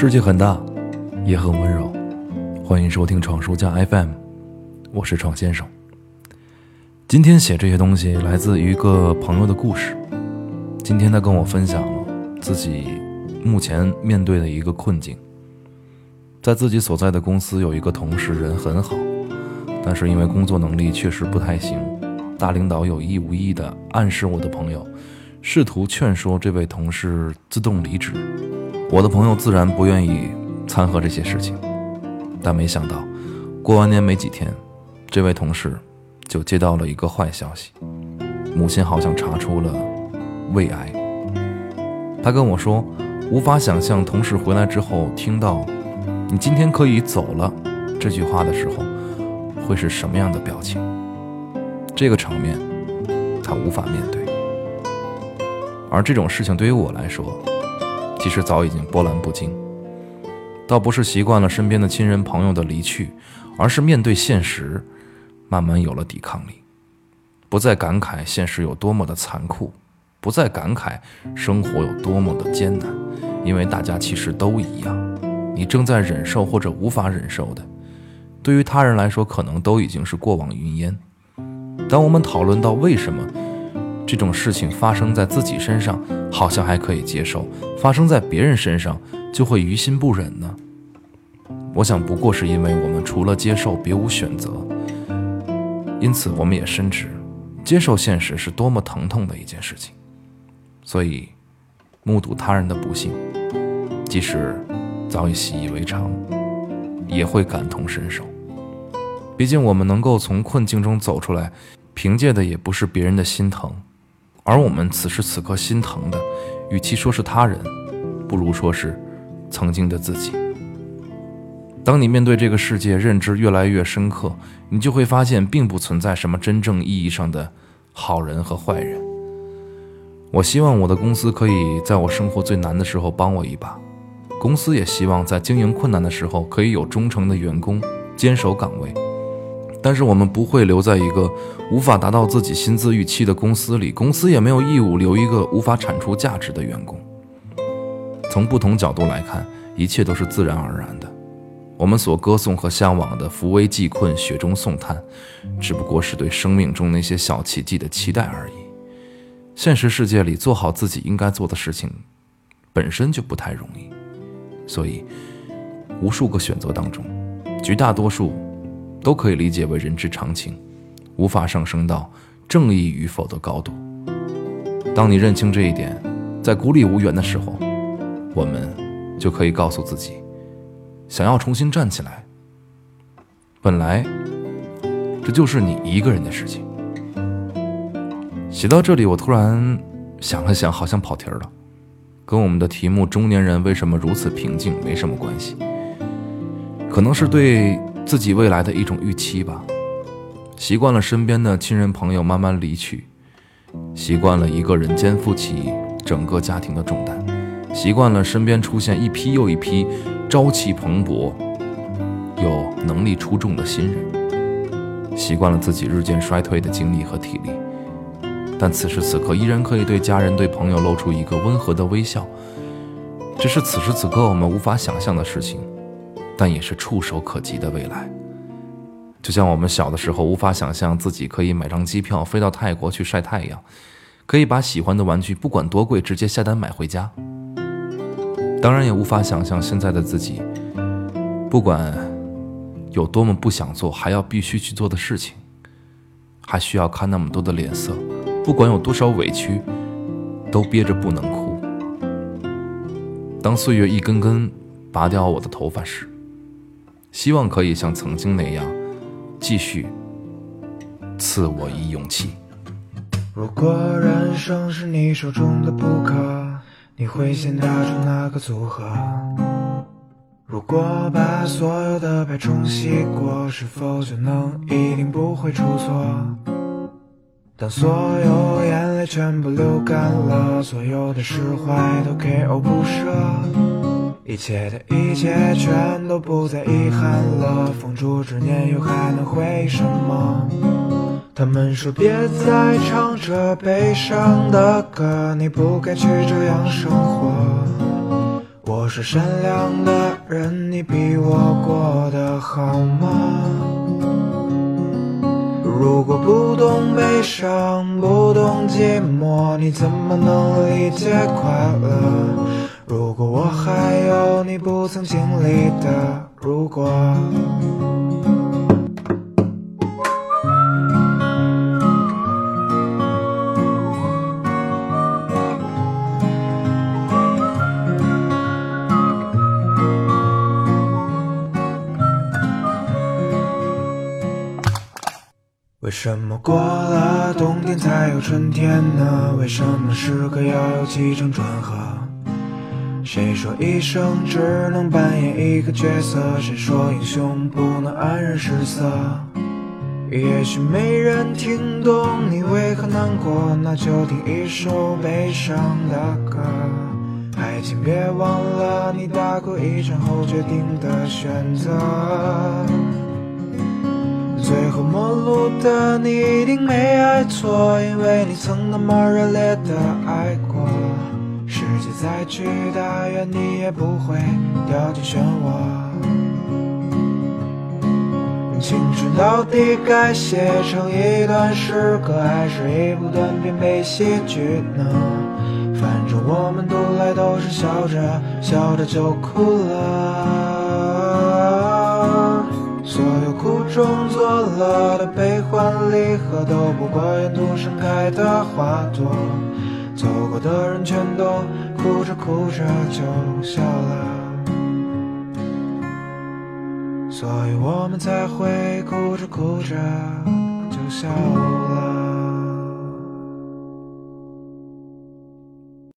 世界很大，也很温柔。欢迎收听闯书家 FM，我是闯先生。今天写这些东西来自于一个朋友的故事。今天他跟我分享了自己目前面对的一个困境。在自己所在的公司有一个同事人很好，但是因为工作能力确实不太行，大领导有意无意的暗示我的朋友，试图劝说这位同事自动离职。我的朋友自然不愿意掺和这些事情，但没想到，过完年没几天，这位同事就接到了一个坏消息，母亲好像查出了胃癌。他跟我说，无法想象同事回来之后听到“你今天可以走了”这句话的时候，会是什么样的表情。这个场面，他无法面对。而这种事情对于我来说，其实早已经波澜不惊，倒不是习惯了身边的亲人朋友的离去，而是面对现实，慢慢有了抵抗力，不再感慨现实有多么的残酷，不再感慨生活有多么的艰难，因为大家其实都一样，你正在忍受或者无法忍受的，对于他人来说可能都已经是过往云烟。当我们讨论到为什么？这种事情发生在自己身上，好像还可以接受；发生在别人身上，就会于心不忍呢。我想，不过是因为我们除了接受，别无选择。因此，我们也深知，接受现实是多么疼痛的一件事情。所以，目睹他人的不幸，即使早已习以为常，也会感同身受。毕竟，我们能够从困境中走出来，凭借的也不是别人的心疼。而我们此时此刻心疼的，与其说是他人，不如说是曾经的自己。当你面对这个世界，认知越来越深刻，你就会发现，并不存在什么真正意义上的好人和坏人。我希望我的公司可以在我生活最难的时候帮我一把，公司也希望在经营困难的时候可以有忠诚的员工坚守岗位。但是我们不会留在一个无法达到自己薪资预期的公司里，公司也没有义务留一个无法产出价值的员工。从不同角度来看，一切都是自然而然的。我们所歌颂和向往的扶危济困、雪中送炭，只不过是对生命中那些小奇迹的期待而已。现实世界里，做好自己应该做的事情，本身就不太容易。所以，无数个选择当中，绝大多数。都可以理解为人之常情，无法上升到正义与否的高度。当你认清这一点，在孤立无援的时候，我们就可以告诉自己：想要重新站起来，本来这就是你一个人的事情。写到这里，我突然想了想，好像跑题了，跟我们的题目“中年人为什么如此平静”没什么关系，可能是对。自己未来的一种预期吧，习惯了身边的亲人朋友慢慢离去，习惯了一个人肩负起整个家庭的重担，习惯了身边出现一批又一批朝气蓬勃、有能力出众的新人，习惯了自己日渐衰退的精力和体力，但此时此刻依然可以对家人、对朋友露出一个温和的微笑，这是此时此刻我们无法想象的事情。但也是触手可及的未来，就像我们小的时候无法想象自己可以买张机票飞到泰国去晒太阳，可以把喜欢的玩具不管多贵直接下单买回家。当然也无法想象现在的自己，不管有多么不想做，还要必须去做的事情，还需要看那么多的脸色，不管有多少委屈，都憋着不能哭。当岁月一根根拔掉我的头发时，希望可以像曾经那样，继续赐我以勇气。如果人生是你手中的扑克，你会先打出哪个组合？如果把所有的牌重洗过，是否就能一定不会出错？当所有眼泪全部流干了，所有的释怀都 KO 不舍。一切的一切全都不再遗憾了，封住执念又还能回什么？他们说别再唱着悲伤的歌，你不该去这样生活。我是善良的人，你比我过得好吗？如果不懂悲伤，不懂寂寞，你怎么能理解快乐？如果我还有你不曾经历的如果。为什么过了冬天才有春天呢？为什么诗歌要有起承转合？谁说一生只能扮演一个角色？谁说英雄不能黯然失色？也许没人听懂你为何难过，那就听一首悲伤的歌。还请别忘了，你打过一场后决定的选择。最后陌路的你一定没爱错，因为你曾那么热烈的爱过。再去大，愿你也不会掉进漩涡。青春到底该写成一段诗歌，还是一部短篇悲喜剧呢？反正我们读来都是笑着笑着就哭了。所有苦中作乐的悲欢离合，都不过沿途盛开的花朵。走过的人全都哭着哭着就笑了，所以我们才会哭着哭着就笑了。